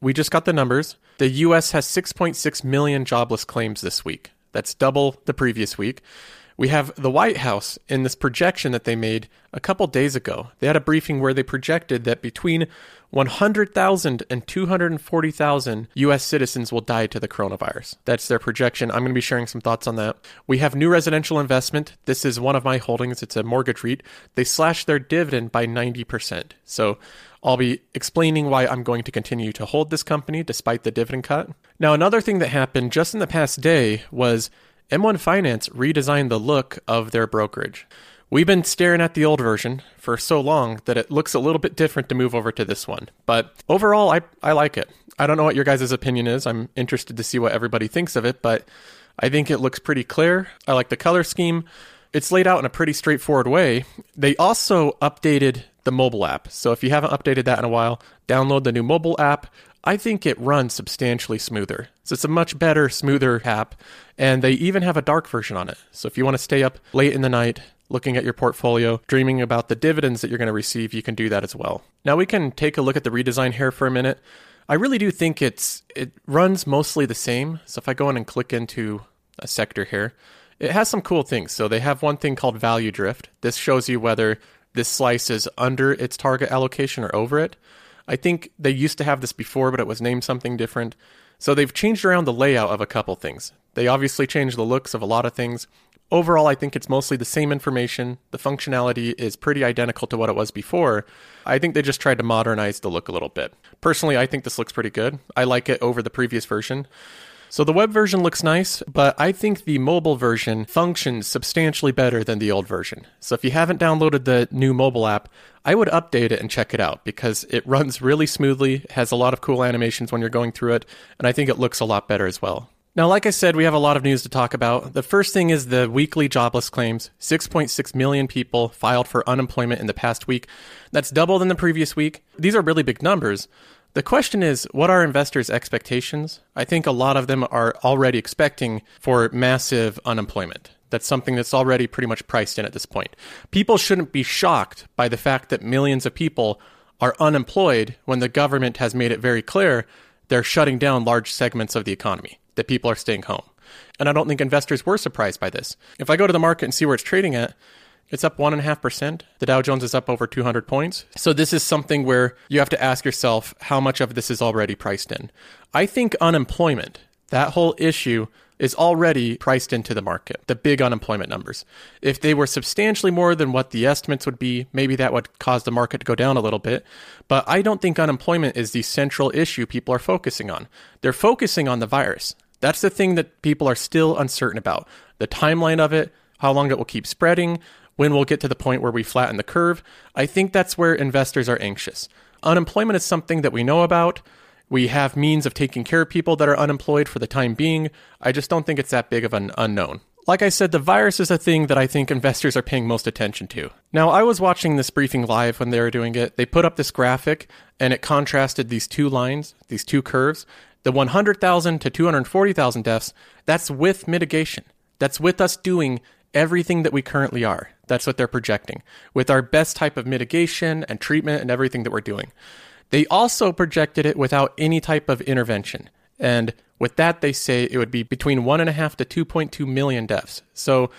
We just got the numbers. The US has 6.6 million jobless claims this week. That's double the previous week. We have the White House in this projection that they made a couple days ago. They had a briefing where they projected that between 100,000 and 240,000 US citizens will die to the coronavirus. That's their projection. I'm going to be sharing some thoughts on that. We have new residential investment. This is one of my holdings. It's a mortgage REIT. They slashed their dividend by 90%. So I'll be explaining why I'm going to continue to hold this company despite the dividend cut. Now, another thing that happened just in the past day was M1 Finance redesigned the look of their brokerage. We've been staring at the old version for so long that it looks a little bit different to move over to this one. But overall, I, I like it. I don't know what your guys' opinion is. I'm interested to see what everybody thinks of it, but I think it looks pretty clear. I like the color scheme. It's laid out in a pretty straightforward way. They also updated the mobile app. So if you haven't updated that in a while, download the new mobile app. I think it runs substantially smoother. So it's a much better, smoother app. And they even have a dark version on it. So if you want to stay up late in the night, looking at your portfolio, dreaming about the dividends that you're going to receive, you can do that as well. Now we can take a look at the redesign here for a minute. I really do think it's it runs mostly the same. So if I go in and click into a sector here, it has some cool things. So they have one thing called value drift. This shows you whether this slice is under its target allocation or over it. I think they used to have this before, but it was named something different. So they've changed around the layout of a couple things. They obviously changed the looks of a lot of things. Overall, I think it's mostly the same information. The functionality is pretty identical to what it was before. I think they just tried to modernize the look a little bit. Personally, I think this looks pretty good. I like it over the previous version. So the web version looks nice, but I think the mobile version functions substantially better than the old version. So if you haven't downloaded the new mobile app, I would update it and check it out because it runs really smoothly, has a lot of cool animations when you're going through it, and I think it looks a lot better as well. Now, like I said, we have a lot of news to talk about. The first thing is the weekly jobless claims. 6.6 million people filed for unemployment in the past week. That's double than the previous week. These are really big numbers. The question is, what are investors' expectations? I think a lot of them are already expecting for massive unemployment. That's something that's already pretty much priced in at this point. People shouldn't be shocked by the fact that millions of people are unemployed when the government has made it very clear they're shutting down large segments of the economy that people are staying home. And I don't think investors were surprised by this. If I go to the market and see where it's trading at, it's up 1.5%. The Dow Jones is up over 200 points. So, this is something where you have to ask yourself how much of this is already priced in. I think unemployment, that whole issue, is already priced into the market, the big unemployment numbers. If they were substantially more than what the estimates would be, maybe that would cause the market to go down a little bit. But I don't think unemployment is the central issue people are focusing on. They're focusing on the virus. That's the thing that people are still uncertain about the timeline of it, how long it will keep spreading, when we'll get to the point where we flatten the curve. I think that's where investors are anxious. Unemployment is something that we know about. We have means of taking care of people that are unemployed for the time being. I just don't think it's that big of an unknown. Like I said, the virus is a thing that I think investors are paying most attention to. Now, I was watching this briefing live when they were doing it. They put up this graphic and it contrasted these two lines, these two curves, the 100,000 to 240,000 deaths, that's with mitigation. That's with us doing everything that we currently are. That's what they're projecting, with our best type of mitigation and treatment and everything that we're doing. They also projected it without any type of intervention. And with that, they say it would be between 1.5 to 2.2 million deaths. So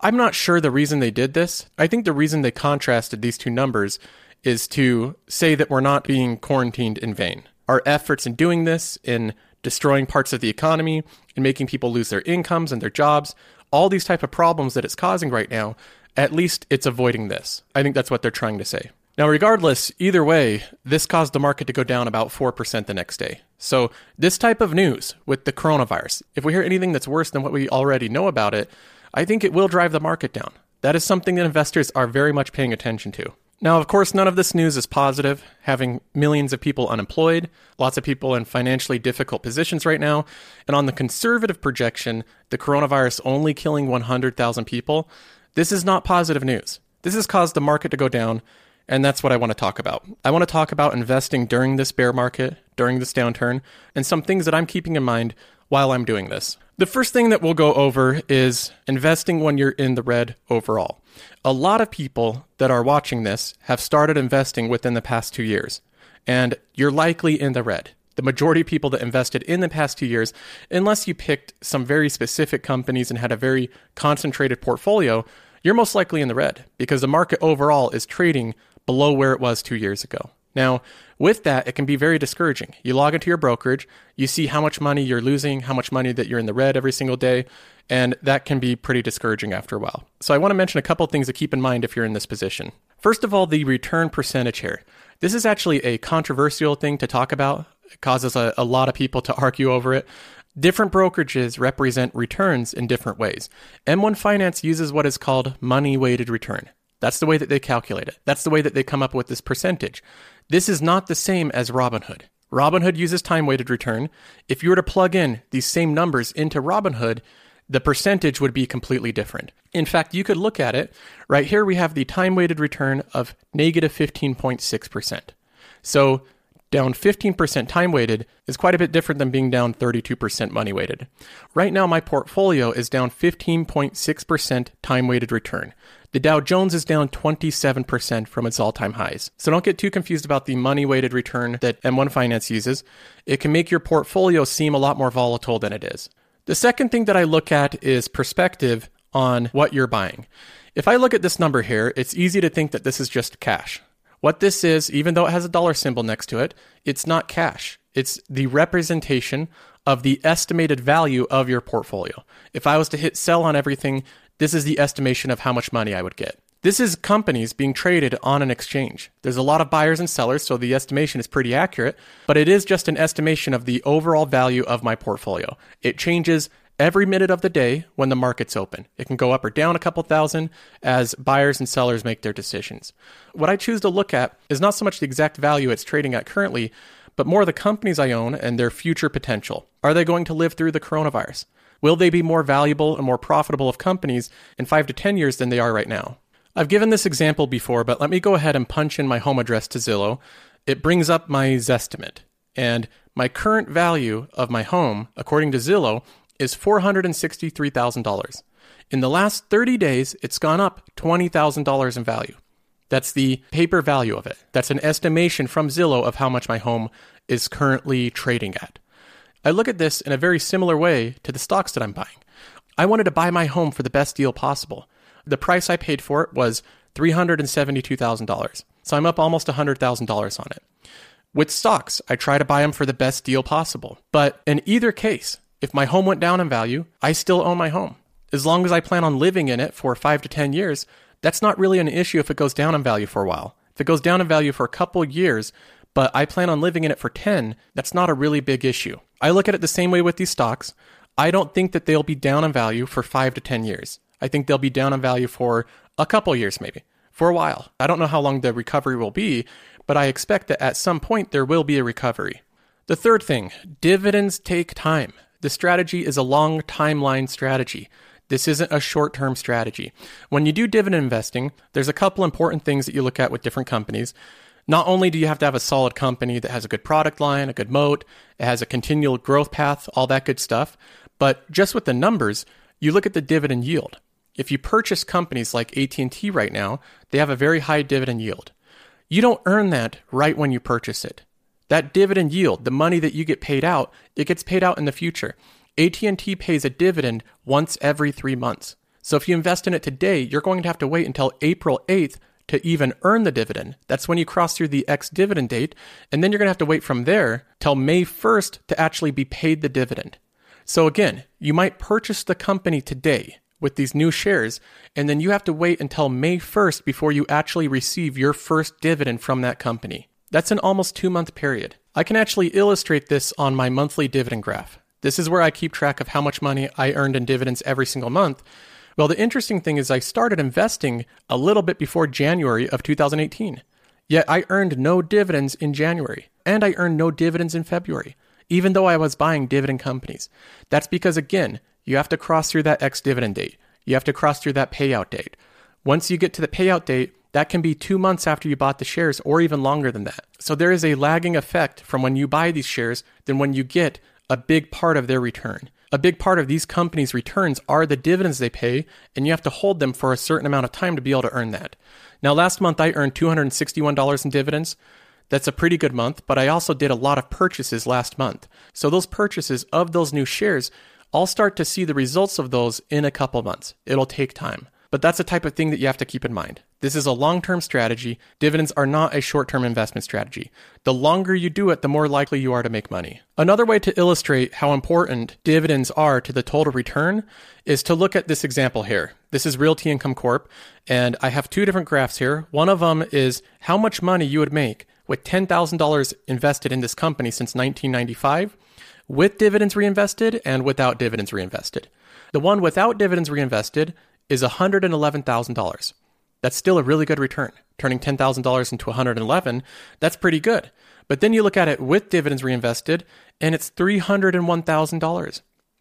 I'm not sure the reason they did this. I think the reason they contrasted these two numbers is to say that we're not being quarantined in vain our efforts in doing this, in destroying parts of the economy, in making people lose their incomes and their jobs, all these type of problems that it's causing right now, at least it's avoiding this. I think that's what they're trying to say. Now, regardless, either way, this caused the market to go down about 4% the next day. So, this type of news with the coronavirus, if we hear anything that's worse than what we already know about it, I think it will drive the market down. That is something that investors are very much paying attention to. Now, of course, none of this news is positive, having millions of people unemployed, lots of people in financially difficult positions right now, and on the conservative projection, the coronavirus only killing 100,000 people. This is not positive news. This has caused the market to go down, and that's what I want to talk about. I want to talk about investing during this bear market, during this downturn, and some things that I'm keeping in mind while I'm doing this. The first thing that we'll go over is investing when you're in the red overall. A lot of people that are watching this have started investing within the past two years, and you're likely in the red. The majority of people that invested in the past two years, unless you picked some very specific companies and had a very concentrated portfolio, you're most likely in the red because the market overall is trading below where it was two years ago. Now, with that, it can be very discouraging. You log into your brokerage, you see how much money you're losing, how much money that you're in the red every single day, and that can be pretty discouraging after a while. So, I want to mention a couple things to keep in mind if you're in this position. First of all, the return percentage here. This is actually a controversial thing to talk about. It causes a, a lot of people to argue over it. Different brokerages represent returns in different ways. M1 Finance uses what is called money weighted return. That's the way that they calculate it. That's the way that they come up with this percentage. This is not the same as Robinhood. Robinhood uses time weighted return. If you were to plug in these same numbers into Robinhood, the percentage would be completely different. In fact, you could look at it. Right here, we have the time weighted return of negative 15.6%. So, down 15% time weighted is quite a bit different than being down 32% money weighted. Right now, my portfolio is down 15.6% time weighted return. The Dow Jones is down 27% from its all time highs. So don't get too confused about the money weighted return that M1 Finance uses. It can make your portfolio seem a lot more volatile than it is. The second thing that I look at is perspective on what you're buying. If I look at this number here, it's easy to think that this is just cash. What this is, even though it has a dollar symbol next to it, it's not cash. It's the representation of the estimated value of your portfolio. If I was to hit sell on everything, this is the estimation of how much money I would get. This is companies being traded on an exchange. There's a lot of buyers and sellers, so the estimation is pretty accurate, but it is just an estimation of the overall value of my portfolio. It changes every minute of the day when the market's open. It can go up or down a couple thousand as buyers and sellers make their decisions. What I choose to look at is not so much the exact value it's trading at currently, but more the companies I own and their future potential. Are they going to live through the coronavirus? Will they be more valuable and more profitable of companies in 5 to 10 years than they are right now? I've given this example before, but let me go ahead and punch in my home address to Zillow. It brings up my Zestimate. And my current value of my home, according to Zillow, is $463,000. In the last 30 days, it's gone up $20,000 in value. That's the paper value of it. That's an estimation from Zillow of how much my home is currently trading at. I look at this in a very similar way to the stocks that I'm buying. I wanted to buy my home for the best deal possible. The price I paid for it was $372,000. So I'm up almost $100,000 on it. With stocks, I try to buy them for the best deal possible. But in either case, if my home went down in value, I still own my home. As long as I plan on living in it for five to 10 years, that's not really an issue if it goes down in value for a while. If it goes down in value for a couple years, but I plan on living in it for 10, that's not a really big issue. I look at it the same way with these stocks. I don't think that they'll be down in value for 5 to 10 years. I think they'll be down in value for a couple years maybe, for a while. I don't know how long the recovery will be, but I expect that at some point there will be a recovery. The third thing, dividends take time. The strategy is a long timeline strategy. This isn't a short term strategy. When you do dividend investing, there's a couple important things that you look at with different companies. Not only do you have to have a solid company that has a good product line, a good moat, it has a continual growth path, all that good stuff, but just with the numbers, you look at the dividend yield. If you purchase companies like AT&T right now, they have a very high dividend yield. You don't earn that right when you purchase it. That dividend yield, the money that you get paid out, it gets paid out in the future. AT&T pays a dividend once every 3 months. So if you invest in it today, you're going to have to wait until April 8th to even earn the dividend. That's when you cross through the ex dividend date, and then you're going to have to wait from there till May 1st to actually be paid the dividend. So again, you might purchase the company today with these new shares, and then you have to wait until May 1st before you actually receive your first dividend from that company. That's an almost two month period. I can actually illustrate this on my monthly dividend graph. This is where I keep track of how much money I earned in dividends every single month. Well, the interesting thing is I started investing a little bit before January of 2018. Yet I earned no dividends in January, and I earned no dividends in February, even though I was buying dividend companies. That's because, again, you have to cross through that ex dividend date. You have to cross through that payout date. Once you get to the payout date, that can be two months after you bought the shares or even longer than that. So there is a lagging effect from when you buy these shares than when you get a big part of their return a big part of these companies' returns are the dividends they pay, and you have to hold them for a certain amount of time to be able to earn that. Now, last month I earned $261 in dividends. That's a pretty good month, but I also did a lot of purchases last month. So those purchases of those new shares, I'll start to see the results of those in a couple months. It'll take time. But that's the type of thing that you have to keep in mind. This is a long term strategy. Dividends are not a short term investment strategy. The longer you do it, the more likely you are to make money. Another way to illustrate how important dividends are to the total return is to look at this example here. This is Realty Income Corp, and I have two different graphs here. One of them is how much money you would make with $10,000 invested in this company since 1995 with dividends reinvested and without dividends reinvested. The one without dividends reinvested is $111,000. That's still a really good return. Turning $10,000 into 111, that's pretty good. But then you look at it with dividends reinvested and it's $301,000.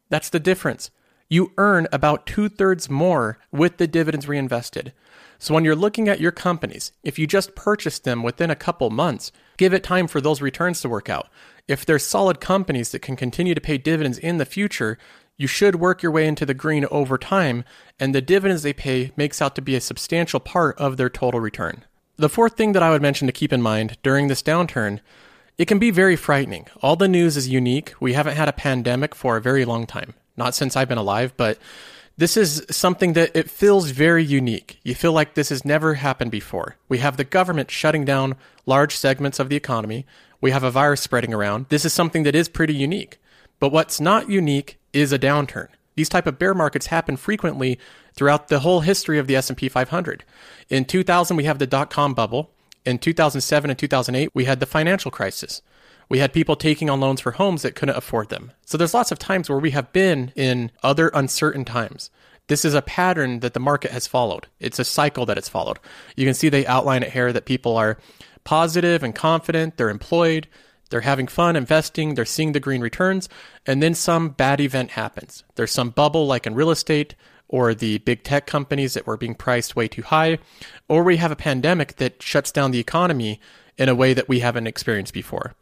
That's the difference. You earn about two thirds more with the dividends reinvested. So when you're looking at your companies, if you just purchased them within a couple months, give it time for those returns to work out. If they're solid companies that can continue to pay dividends in the future, you should work your way into the green over time, and the dividends they pay makes out to be a substantial part of their total return. The fourth thing that I would mention to keep in mind during this downturn, it can be very frightening. All the news is unique. We haven't had a pandemic for a very long time. Not since I've been alive, but this is something that it feels very unique. You feel like this has never happened before. We have the government shutting down large segments of the economy. We have a virus spreading around. This is something that is pretty unique. But what's not unique is a downturn. These type of bear markets happen frequently throughout the whole history of the S&P 500. In 2000 we have the dot-com bubble. In 2007 and 2008 we had the financial crisis. We had people taking on loans for homes that couldn't afford them. So there's lots of times where we have been in other uncertain times. This is a pattern that the market has followed. It's a cycle that it's followed. You can see they outline it here that people are positive and confident, they're employed, they're having fun investing, they're seeing the green returns, and then some bad event happens. There's some bubble, like in real estate or the big tech companies that were being priced way too high, or we have a pandemic that shuts down the economy in a way that we haven't experienced before.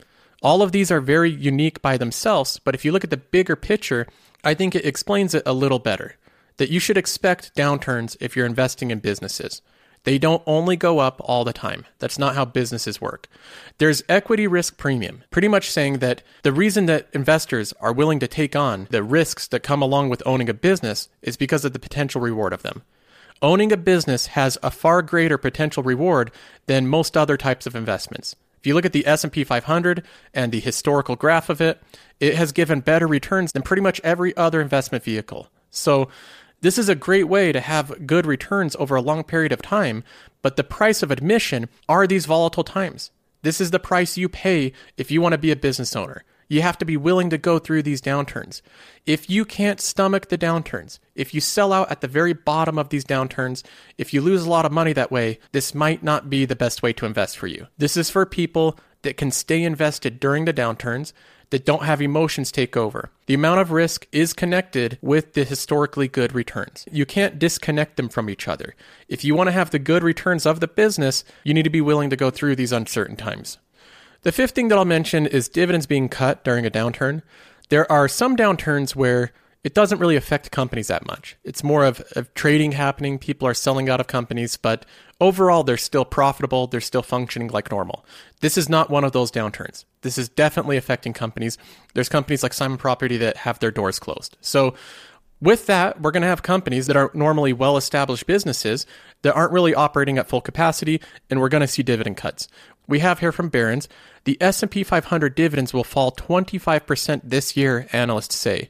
All of these are very unique by themselves, but if you look at the bigger picture, I think it explains it a little better. That you should expect downturns if you're investing in businesses. They don't only go up all the time. That's not how businesses work. There's equity risk premium, pretty much saying that the reason that investors are willing to take on the risks that come along with owning a business is because of the potential reward of them. Owning a business has a far greater potential reward than most other types of investments. If you look at the S&P 500 and the historical graph of it, it has given better returns than pretty much every other investment vehicle. So this is a great way to have good returns over a long period of time, but the price of admission are these volatile times. This is the price you pay if you want to be a business owner. You have to be willing to go through these downturns. If you can't stomach the downturns, if you sell out at the very bottom of these downturns, if you lose a lot of money that way, this might not be the best way to invest for you. This is for people that can stay invested during the downturns that don't have emotions take over. The amount of risk is connected with the historically good returns. You can't disconnect them from each other. If you want to have the good returns of the business, you need to be willing to go through these uncertain times. The fifth thing that I'll mention is dividends being cut during a downturn. There are some downturns where it doesn't really affect companies that much. It's more of, of trading happening. People are selling out of companies, but overall, they're still profitable. They're still functioning like normal. This is not one of those downturns. This is definitely affecting companies. There's companies like Simon Property that have their doors closed. So, with that, we're going to have companies that are normally well established businesses that aren't really operating at full capacity, and we're going to see dividend cuts. We have here from Barron's the S&P 500 dividends will fall 25% this year, analysts say.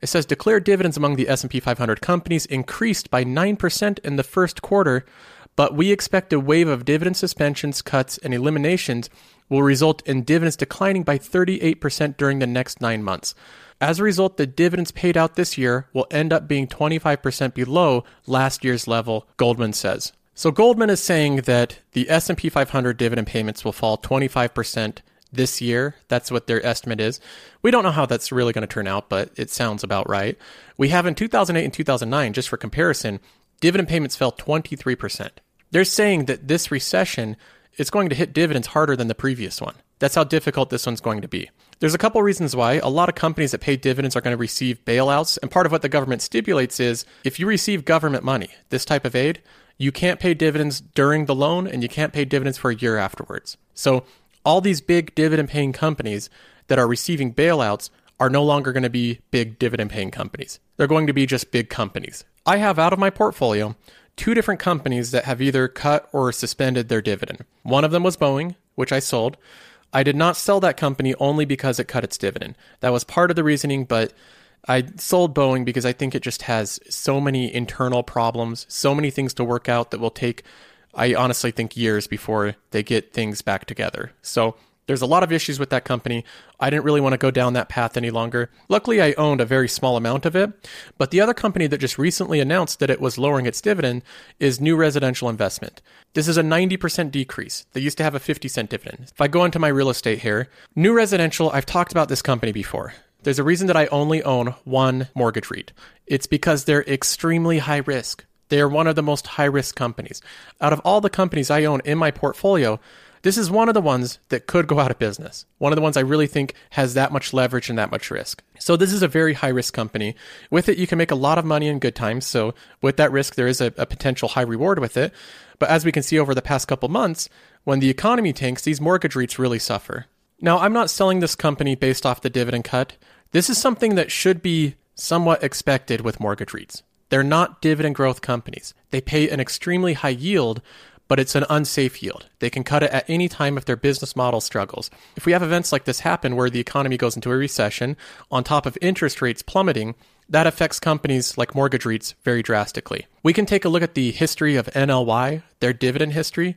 It says declared dividends among the S&P 500 companies increased by 9% in the first quarter, but we expect a wave of dividend suspensions, cuts, and eliminations will result in dividends declining by 38% during the next 9 months. As a result, the dividends paid out this year will end up being 25% below last year's level, Goldman says. So Goldman is saying that the S&P 500 dividend payments will fall 25% this year. That's what their estimate is. We don't know how that's really going to turn out, but it sounds about right. We have in 2008 and 2009, just for comparison, dividend payments fell 23%. They're saying that this recession is going to hit dividends harder than the previous one. That's how difficult this one's going to be. There's a couple reasons why. A lot of companies that pay dividends are going to receive bailouts, and part of what the government stipulates is if you receive government money, this type of aid, you can't pay dividends during the loan and you can't pay dividends for a year afterwards. So all these big dividend paying companies that are receiving bailouts are no longer going to be big dividend paying companies. They're going to be just big companies. I have out of my portfolio two different companies that have either cut or suspended their dividend. One of them was Boeing, which I sold. I did not sell that company only because it cut its dividend. That was part of the reasoning, but I sold Boeing because I think it just has so many internal problems, so many things to work out that will take, I honestly think, years before they get things back together. So there's a lot of issues with that company. I didn't really want to go down that path any longer. Luckily, I owned a very small amount of it. But the other company that just recently announced that it was lowering its dividend is New Residential Investment. This is a 90% decrease. They used to have a 50 cent dividend. If I go into my real estate here, New Residential, I've talked about this company before. There's a reason that I only own one mortgage REIT. It's because they're extremely high risk. They are one of the most high risk companies. Out of all the companies I own in my portfolio, this is one of the ones that could go out of business. One of the ones I really think has that much leverage and that much risk. So this is a very high risk company. With it, you can make a lot of money in good times. So with that risk, there is a, a potential high reward with it. But as we can see over the past couple months, when the economy tanks, these mortgage REITs really suffer. Now, I'm not selling this company based off the dividend cut. This is something that should be somewhat expected with mortgage REITs. They're not dividend growth companies. They pay an extremely high yield, but it's an unsafe yield. They can cut it at any time if their business model struggles. If we have events like this happen where the economy goes into a recession, on top of interest rates plummeting, that affects companies like mortgage REITs very drastically. We can take a look at the history of NLY, their dividend history,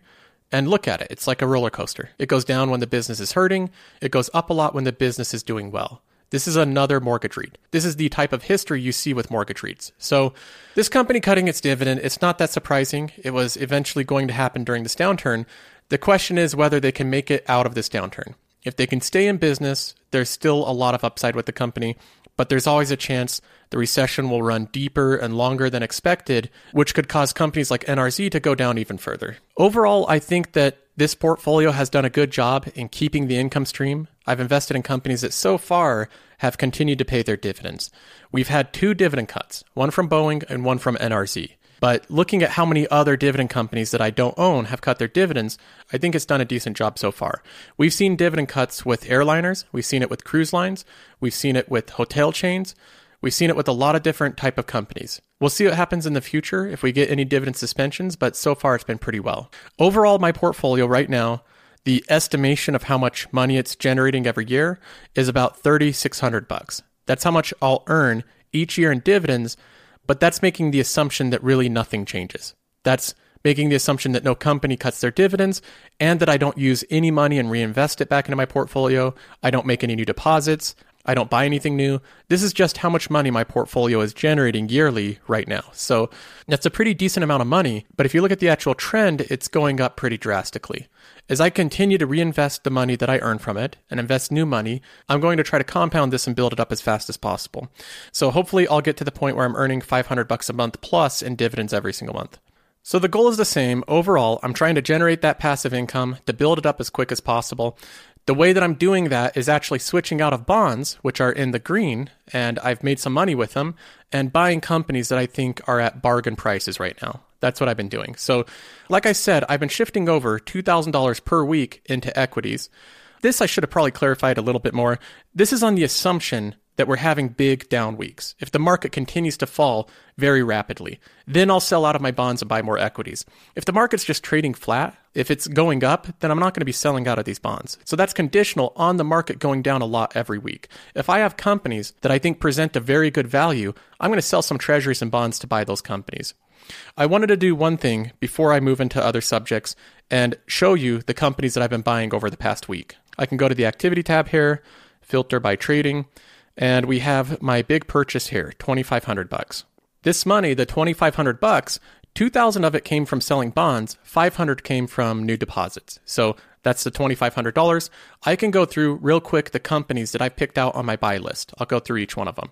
and look at it. It's like a roller coaster. It goes down when the business is hurting, it goes up a lot when the business is doing well. This is another mortgage REIT. This is the type of history you see with mortgage REITs. So, this company cutting its dividend, it's not that surprising. It was eventually going to happen during this downturn. The question is whether they can make it out of this downturn. If they can stay in business, there's still a lot of upside with the company, but there's always a chance the recession will run deeper and longer than expected, which could cause companies like NRZ to go down even further. Overall, I think that this portfolio has done a good job in keeping the income stream. I've invested in companies that so far have continued to pay their dividends. We've had two dividend cuts, one from Boeing and one from NRZ. But looking at how many other dividend companies that I don't own have cut their dividends, I think it's done a decent job so far. We've seen dividend cuts with airliners, we've seen it with cruise lines, we've seen it with hotel chains, we've seen it with a lot of different type of companies. We'll see what happens in the future if we get any dividend suspensions, but so far it's been pretty well. Overall, my portfolio right now, the estimation of how much money it's generating every year is about 3600 bucks. That's how much I'll earn each year in dividends, but that's making the assumption that really nothing changes. That's making the assumption that no company cuts their dividends and that I don't use any money and reinvest it back into my portfolio. I don't make any new deposits. I don't buy anything new. This is just how much money my portfolio is generating yearly right now. So that's a pretty decent amount of money. But if you look at the actual trend, it's going up pretty drastically. As I continue to reinvest the money that I earn from it and invest new money, I'm going to try to compound this and build it up as fast as possible. So hopefully I'll get to the point where I'm earning 500 bucks a month plus in dividends every single month. So the goal is the same. Overall, I'm trying to generate that passive income to build it up as quick as possible. The way that I'm doing that is actually switching out of bonds, which are in the green, and I've made some money with them, and buying companies that I think are at bargain prices right now. That's what I've been doing. So, like I said, I've been shifting over $2,000 per week into equities. This I should have probably clarified a little bit more. This is on the assumption that we're having big down weeks. If the market continues to fall very rapidly, then I'll sell out of my bonds and buy more equities. If the market's just trading flat, if it's going up, then I'm not going to be selling out of these bonds. So that's conditional on the market going down a lot every week. If I have companies that I think present a very good value, I'm going to sell some treasuries and bonds to buy those companies. I wanted to do one thing before I move into other subjects and show you the companies that I've been buying over the past week. I can go to the activity tab here, filter by trading, and we have my big purchase here, 2500 bucks. This money, the 2500 bucks, 2000 of it came from selling bonds, 500 came from new deposits. So that's the $2500. I can go through real quick the companies that I picked out on my buy list. I'll go through each one of them.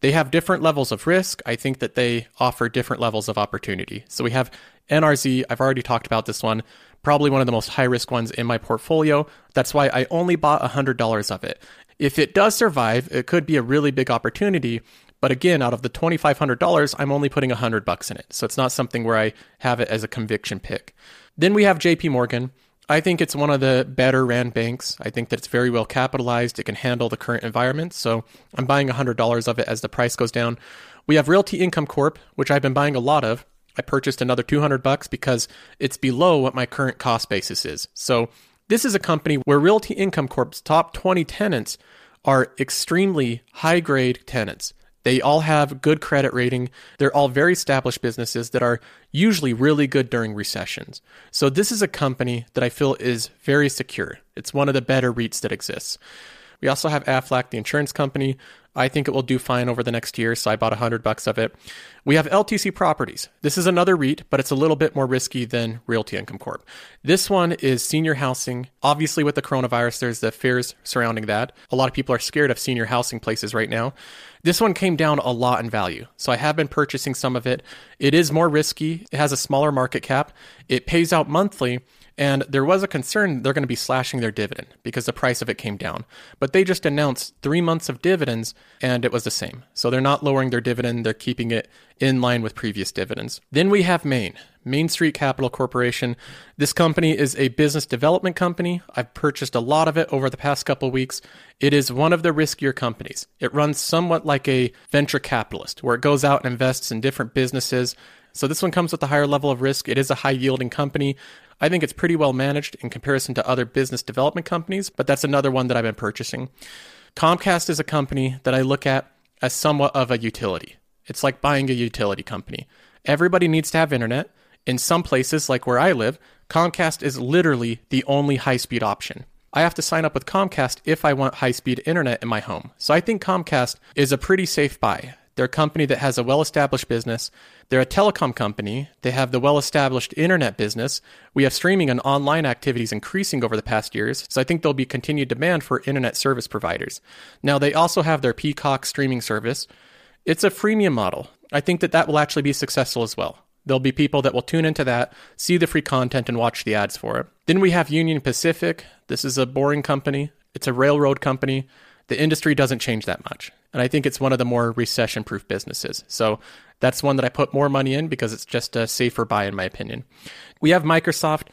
They have different levels of risk. I think that they offer different levels of opportunity. So we have NRZ. I've already talked about this one. Probably one of the most high risk ones in my portfolio. That's why I only bought $100 of it. If it does survive, it could be a really big opportunity. But again, out of the $2,500, I'm only putting 100 bucks in it. So it's not something where I have it as a conviction pick. Then we have JP Morgan. I think it's one of the better ran banks. I think that it's very well capitalized. It can handle the current environment. So I'm buying $100 of it as the price goes down. We have Realty Income Corp, which I've been buying a lot of. I purchased another 200 bucks because it's below what my current cost basis is. So this is a company where Realty Income Corp's top 20 tenants are extremely high grade tenants. They all have good credit rating. They're all very established businesses that are usually really good during recessions. So this is a company that I feel is very secure. It's one of the better REITs that exists. We also have Aflac, the insurance company. I think it will do fine over the next year, so I bought 100 bucks of it. We have LTC Properties. This is another REIT, but it's a little bit more risky than Realty Income Corp. This one is senior housing. Obviously, with the coronavirus, there's the fears surrounding that. A lot of people are scared of senior housing places right now. This one came down a lot in value, so I have been purchasing some of it. It is more risky, it has a smaller market cap, it pays out monthly, and there was a concern they're going to be slashing their dividend because the price of it came down. But they just announced three months of dividends and it was the same. So they're not lowering their dividend, they're keeping it in line with previous dividends. Then we have Maine, Main Street Capital Corporation. This company is a business development company. I've purchased a lot of it over the past couple weeks. It is one of the riskier companies. It runs somewhat like a venture capitalist, where it goes out and invests in different businesses. So this one comes with a higher level of risk. It is a high yielding company. I think it's pretty well managed in comparison to other business development companies, but that's another one that I've been purchasing. Comcast is a company that I look at as somewhat of a utility. It's like buying a utility company. Everybody needs to have internet. In some places, like where I live, Comcast is literally the only high speed option. I have to sign up with Comcast if I want high speed internet in my home. So I think Comcast is a pretty safe buy. They're a company that has a well established business. They're a telecom company. They have the well established internet business. We have streaming and online activities increasing over the past years, so I think there'll be continued demand for internet service providers. Now, they also have their Peacock streaming service. It's a freemium model. I think that that will actually be successful as well. There'll be people that will tune into that, see the free content, and watch the ads for it. Then we have Union Pacific. This is a boring company, it's a railroad company. The industry doesn't change that much. And I think it's one of the more recession proof businesses. So that's one that I put more money in because it's just a safer buy, in my opinion. We have Microsoft.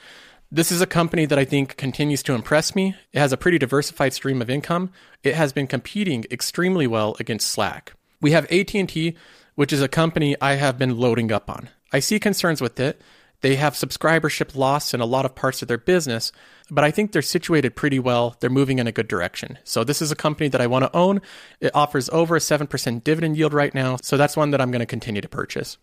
This is a company that I think continues to impress me. It has a pretty diversified stream of income. It has been competing extremely well against Slack. We have AT&T, which is a company I have been loading up on. I see concerns with it. They have subscribership loss in a lot of parts of their business, but I think they're situated pretty well. They're moving in a good direction. So this is a company that I want to own. It offers over a 7% dividend yield right now, so that's one that I'm going to continue to purchase.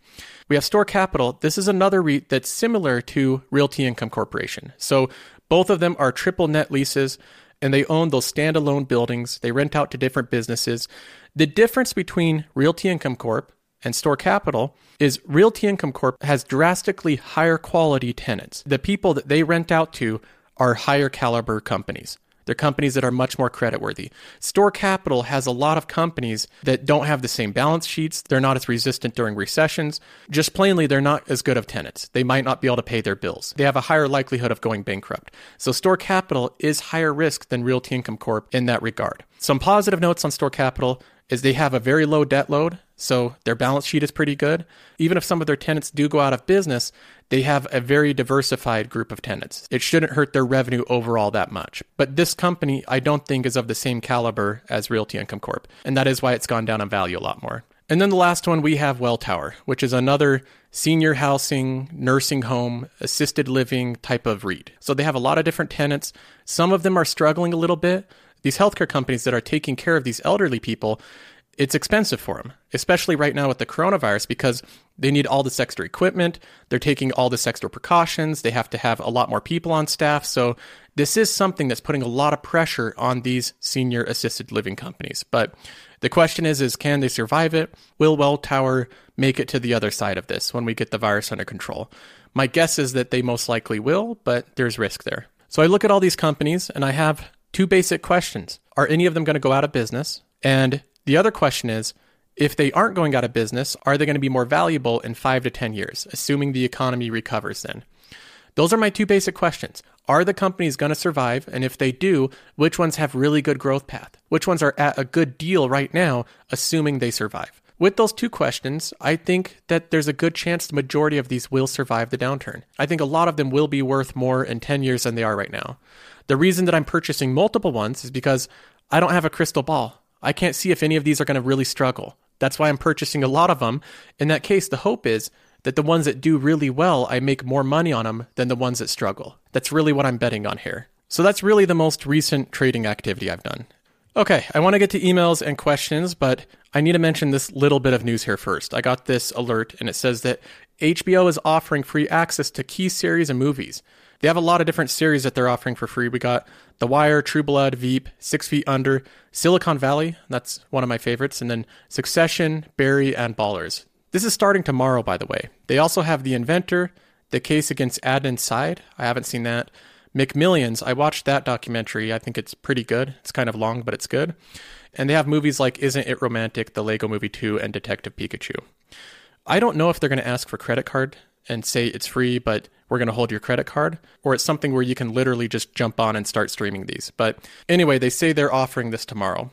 We have Store Capital. This is another REIT that's similar to Realty Income Corporation. So both of them are triple net leases and they own those standalone buildings. They rent out to different businesses. The difference between Realty Income Corp and Store Capital is Realty Income Corp has drastically higher quality tenants. The people that they rent out to are higher caliber companies. They're companies that are much more creditworthy. Store Capital has a lot of companies that don't have the same balance sheets. They're not as resistant during recessions. Just plainly, they're not as good of tenants. They might not be able to pay their bills. They have a higher likelihood of going bankrupt. So Store Capital is higher risk than Realty Income Corp in that regard. Some positive notes on Store Capital is they have a very low debt load, so their balance sheet is pretty good. Even if some of their tenants do go out of business, they have a very diversified group of tenants. It shouldn't hurt their revenue overall that much. But this company, I don't think, is of the same caliber as Realty Income Corp, and that is why it's gone down in value a lot more. And then the last one we have Welltower, which is another senior housing, nursing home, assisted living type of REIT. So they have a lot of different tenants. Some of them are struggling a little bit, these healthcare companies that are taking care of these elderly people, it's expensive for them, especially right now with the coronavirus because they need all this extra equipment. They're taking all this extra precautions. They have to have a lot more people on staff. So, this is something that's putting a lot of pressure on these senior assisted living companies. But the question is, is can they survive it? Will Welltower make it to the other side of this when we get the virus under control? My guess is that they most likely will, but there's risk there. So I look at all these companies and I have two basic questions. Are any of them going to go out of business? And the other question is, if they aren't going out of business, are they going to be more valuable in five to 10 years, assuming the economy recovers then? Those are my two basic questions. Are the companies going to survive? And if they do, which ones have really good growth path? Which ones are at a good deal right now, assuming they survive? With those two questions, I think that there's a good chance the majority of these will survive the downturn. I think a lot of them will be worth more in 10 years than they are right now. The reason that I'm purchasing multiple ones is because I don't have a crystal ball. I can't see if any of these are going to really struggle. That's why I'm purchasing a lot of them. In that case, the hope is that the ones that do really well, I make more money on them than the ones that struggle. That's really what I'm betting on here. So that's really the most recent trading activity I've done. Okay, I want to get to emails and questions, but I need to mention this little bit of news here first. I got this alert, and it says that HBO is offering free access to key series and movies. They have a lot of different series that they're offering for free. We got The Wire, True Blood, Veep, Six Feet Under, Silicon Valley, that's one of my favorites, and then Succession, Barry, and Ballers. This is starting tomorrow, by the way. They also have The Inventor, The Case Against Adnan Syed. I haven't seen that. McMillions, I watched that documentary. I think it's pretty good. It's kind of long, but it's good. And they have movies like Isn't It Romantic, The Lego Movie 2, and Detective Pikachu. I don't know if they're going to ask for credit card and say it's free, but we're going to hold your credit card, or it's something where you can literally just jump on and start streaming these. But anyway, they say they're offering this tomorrow.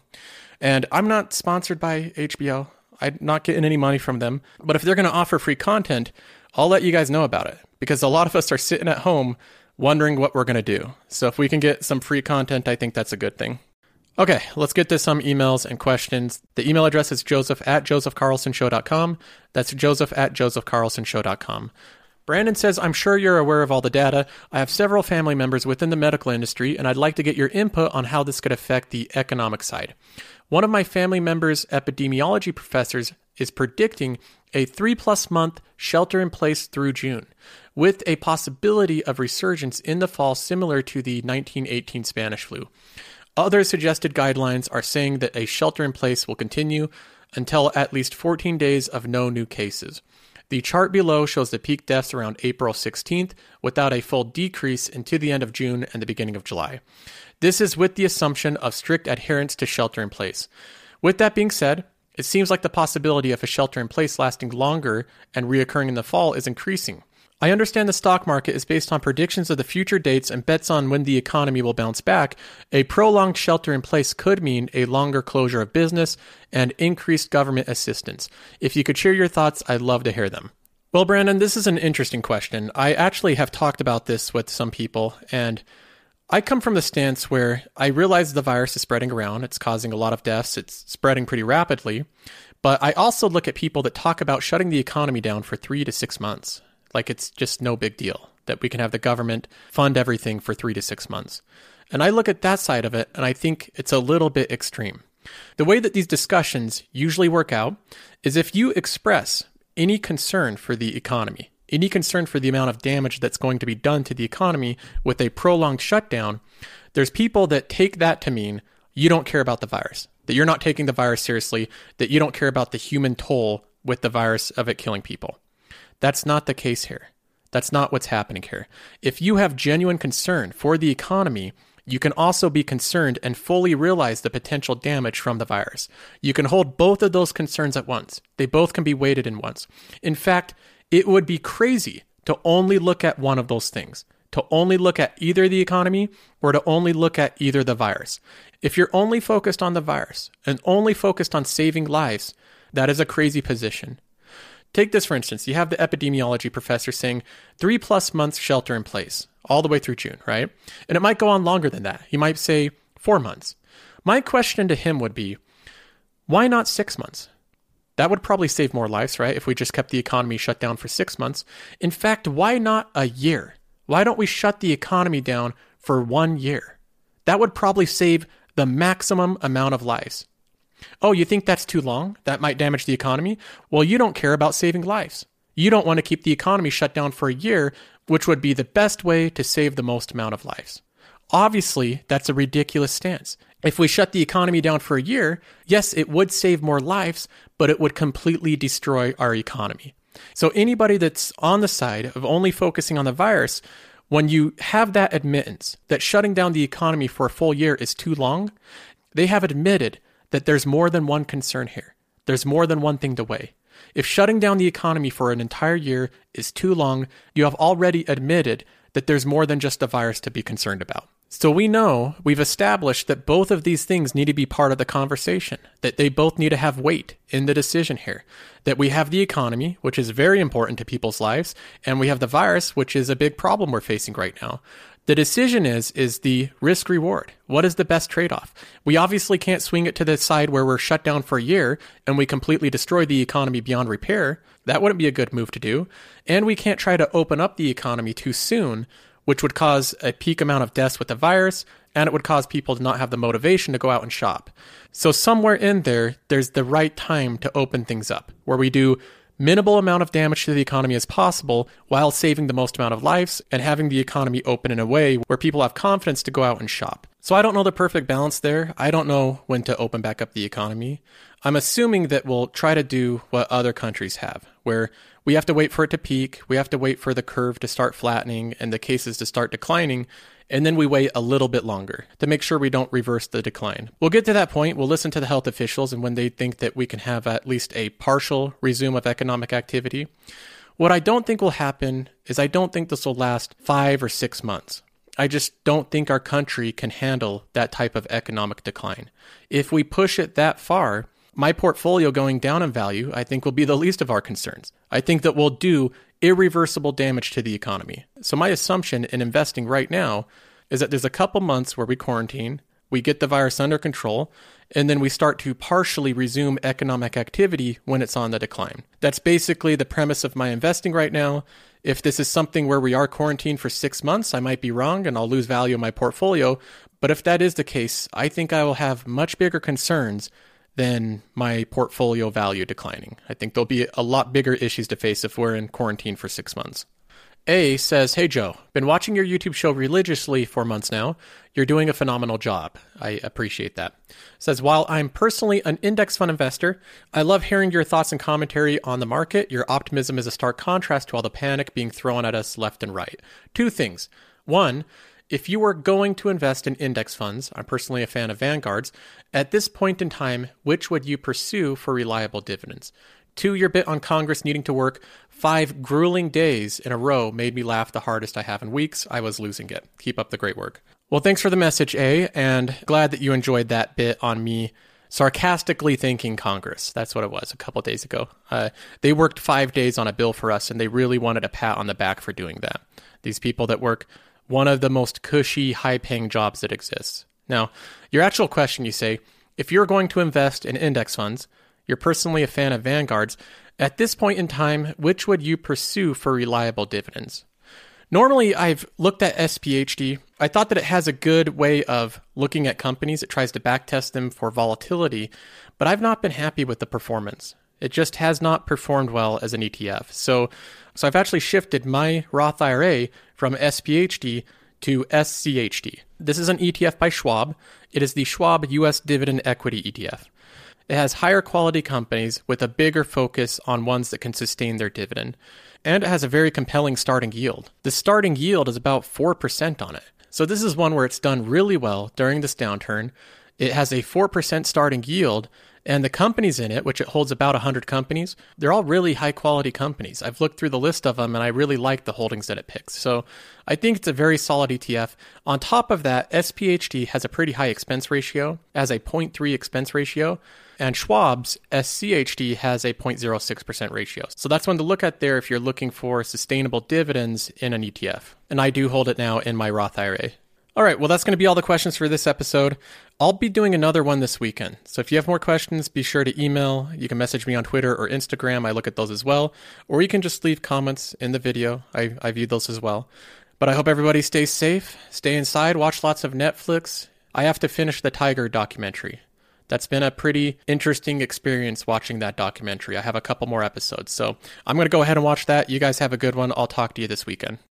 And I'm not sponsored by HBO. I'm not getting any money from them. But if they're going to offer free content, I'll let you guys know about it because a lot of us are sitting at home wondering what we're going to do. So if we can get some free content, I think that's a good thing. Okay, let's get to some emails and questions. The email address is joseph at josephcarlsonshow.com. That's joseph at josephcarlsonshow.com. Brandon says, I'm sure you're aware of all the data. I have several family members within the medical industry, and I'd like to get your input on how this could affect the economic side. One of my family members' epidemiology professors is predicting a three plus month shelter in place through June with a possibility of resurgence in the fall similar to the 1918 Spanish flu. Other suggested guidelines are saying that a shelter in place will continue until at least 14 days of no new cases. The chart below shows the peak deaths around April 16th without a full decrease into the end of June and the beginning of July. This is with the assumption of strict adherence to shelter in place. With that being said, it seems like the possibility of a shelter in place lasting longer and reoccurring in the fall is increasing. I understand the stock market is based on predictions of the future dates and bets on when the economy will bounce back. A prolonged shelter in place could mean a longer closure of business and increased government assistance. If you could share your thoughts, I'd love to hear them. Well, Brandon, this is an interesting question. I actually have talked about this with some people, and I come from the stance where I realize the virus is spreading around. It's causing a lot of deaths. It's spreading pretty rapidly. But I also look at people that talk about shutting the economy down for three to six months. Like it's just no big deal that we can have the government fund everything for three to six months. And I look at that side of it and I think it's a little bit extreme. The way that these discussions usually work out is if you express any concern for the economy, any concern for the amount of damage that's going to be done to the economy with a prolonged shutdown, there's people that take that to mean you don't care about the virus, that you're not taking the virus seriously, that you don't care about the human toll with the virus of it killing people. That's not the case here. That's not what's happening here. If you have genuine concern for the economy, you can also be concerned and fully realize the potential damage from the virus. You can hold both of those concerns at once. They both can be weighted in once. In fact, it would be crazy to only look at one of those things, to only look at either the economy or to only look at either the virus. If you're only focused on the virus and only focused on saving lives, that is a crazy position. Take this for instance. You have the epidemiology professor saying three plus months shelter in place, all the way through June, right? And it might go on longer than that. He might say four months. My question to him would be why not six months? That would probably save more lives, right? If we just kept the economy shut down for six months. In fact, why not a year? Why don't we shut the economy down for one year? That would probably save the maximum amount of lives. Oh, you think that's too long? That might damage the economy? Well, you don't care about saving lives. You don't want to keep the economy shut down for a year, which would be the best way to save the most amount of lives. Obviously, that's a ridiculous stance. If we shut the economy down for a year, yes, it would save more lives, but it would completely destroy our economy. So, anybody that's on the side of only focusing on the virus, when you have that admittance that shutting down the economy for a full year is too long, they have admitted that there's more than one concern here. There's more than one thing to weigh. If shutting down the economy for an entire year is too long, you have already admitted that there's more than just a virus to be concerned about. So we know we've established that both of these things need to be part of the conversation, that they both need to have weight in the decision here. That we have the economy, which is very important to people's lives, and we have the virus, which is a big problem we're facing right now. The decision is is the risk reward. What is the best trade-off? We obviously can't swing it to the side where we're shut down for a year and we completely destroy the economy beyond repair. That wouldn't be a good move to do. And we can't try to open up the economy too soon, which would cause a peak amount of deaths with the virus and it would cause people to not have the motivation to go out and shop. So somewhere in there there's the right time to open things up where we do minimal amount of damage to the economy as possible while saving the most amount of lives and having the economy open in a way where people have confidence to go out and shop. So I don't know the perfect balance there. I don't know when to open back up the economy. I'm assuming that we'll try to do what other countries have, where we have to wait for it to peak, we have to wait for the curve to start flattening and the cases to start declining, and then we wait a little bit longer to make sure we don't reverse the decline. We'll get to that point. We'll listen to the health officials and when they think that we can have at least a partial resume of economic activity. What I don't think will happen is I don't think this will last five or six months. I just don't think our country can handle that type of economic decline. If we push it that far, my portfolio going down in value, I think, will be the least of our concerns. I think that we'll do irreversible damage to the economy. So, my assumption in investing right now is that there's a couple months where we quarantine, we get the virus under control, and then we start to partially resume economic activity when it's on the decline. That's basically the premise of my investing right now. If this is something where we are quarantined for six months, I might be wrong and I'll lose value in my portfolio. But if that is the case, I think I will have much bigger concerns than my portfolio value declining. I think there'll be a lot bigger issues to face if we're in quarantine for six months. A says, Hey Joe, been watching your YouTube show religiously for months now. You're doing a phenomenal job. I appreciate that. Says, While I'm personally an index fund investor, I love hearing your thoughts and commentary on the market. Your optimism is a stark contrast to all the panic being thrown at us left and right. Two things. One, if you were going to invest in index funds, I'm personally a fan of Vanguard's, at this point in time, which would you pursue for reliable dividends? Two, your bit on Congress needing to work five grueling days in a row made me laugh the hardest I have in weeks. I was losing it. Keep up the great work. Well, thanks for the message, A, and glad that you enjoyed that bit on me sarcastically thanking Congress. That's what it was a couple days ago. Uh, they worked five days on a bill for us, and they really wanted a pat on the back for doing that. These people that work one of the most cushy, high paying jobs that exists. Now, your actual question you say, if you're going to invest in index funds, you're personally a fan of Vanguard's, at this point in time, which would you pursue for reliable dividends? Normally, I've looked at SPHD. I thought that it has a good way of looking at companies. It tries to backtest them for volatility, but I've not been happy with the performance. It just has not performed well as an ETF. So, so I've actually shifted my Roth IRA from SPHD to SCHD. This is an ETF by Schwab. It is the Schwab US Dividend Equity ETF. It has higher quality companies with a bigger focus on ones that can sustain their dividend. And it has a very compelling starting yield. The starting yield is about 4% on it. So this is one where it's done really well during this downturn. It has a 4% starting yield and the companies in it, which it holds about 100 companies, they're all really high quality companies. I've looked through the list of them and I really like the holdings that it picks. So I think it's a very solid ETF. On top of that, SPHD has a pretty high expense ratio, as a 0.3 expense ratio. And Schwab's SCHD has a 0.06% ratio. So that's one to look at there if you're looking for sustainable dividends in an ETF. And I do hold it now in my Roth IRA. All right, well, that's going to be all the questions for this episode. I'll be doing another one this weekend. So if you have more questions, be sure to email. You can message me on Twitter or Instagram. I look at those as well. Or you can just leave comments in the video. I, I view those as well. But I hope everybody stays safe, stay inside, watch lots of Netflix. I have to finish the Tiger documentary. That's been a pretty interesting experience watching that documentary. I have a couple more episodes. So I'm going to go ahead and watch that. You guys have a good one. I'll talk to you this weekend.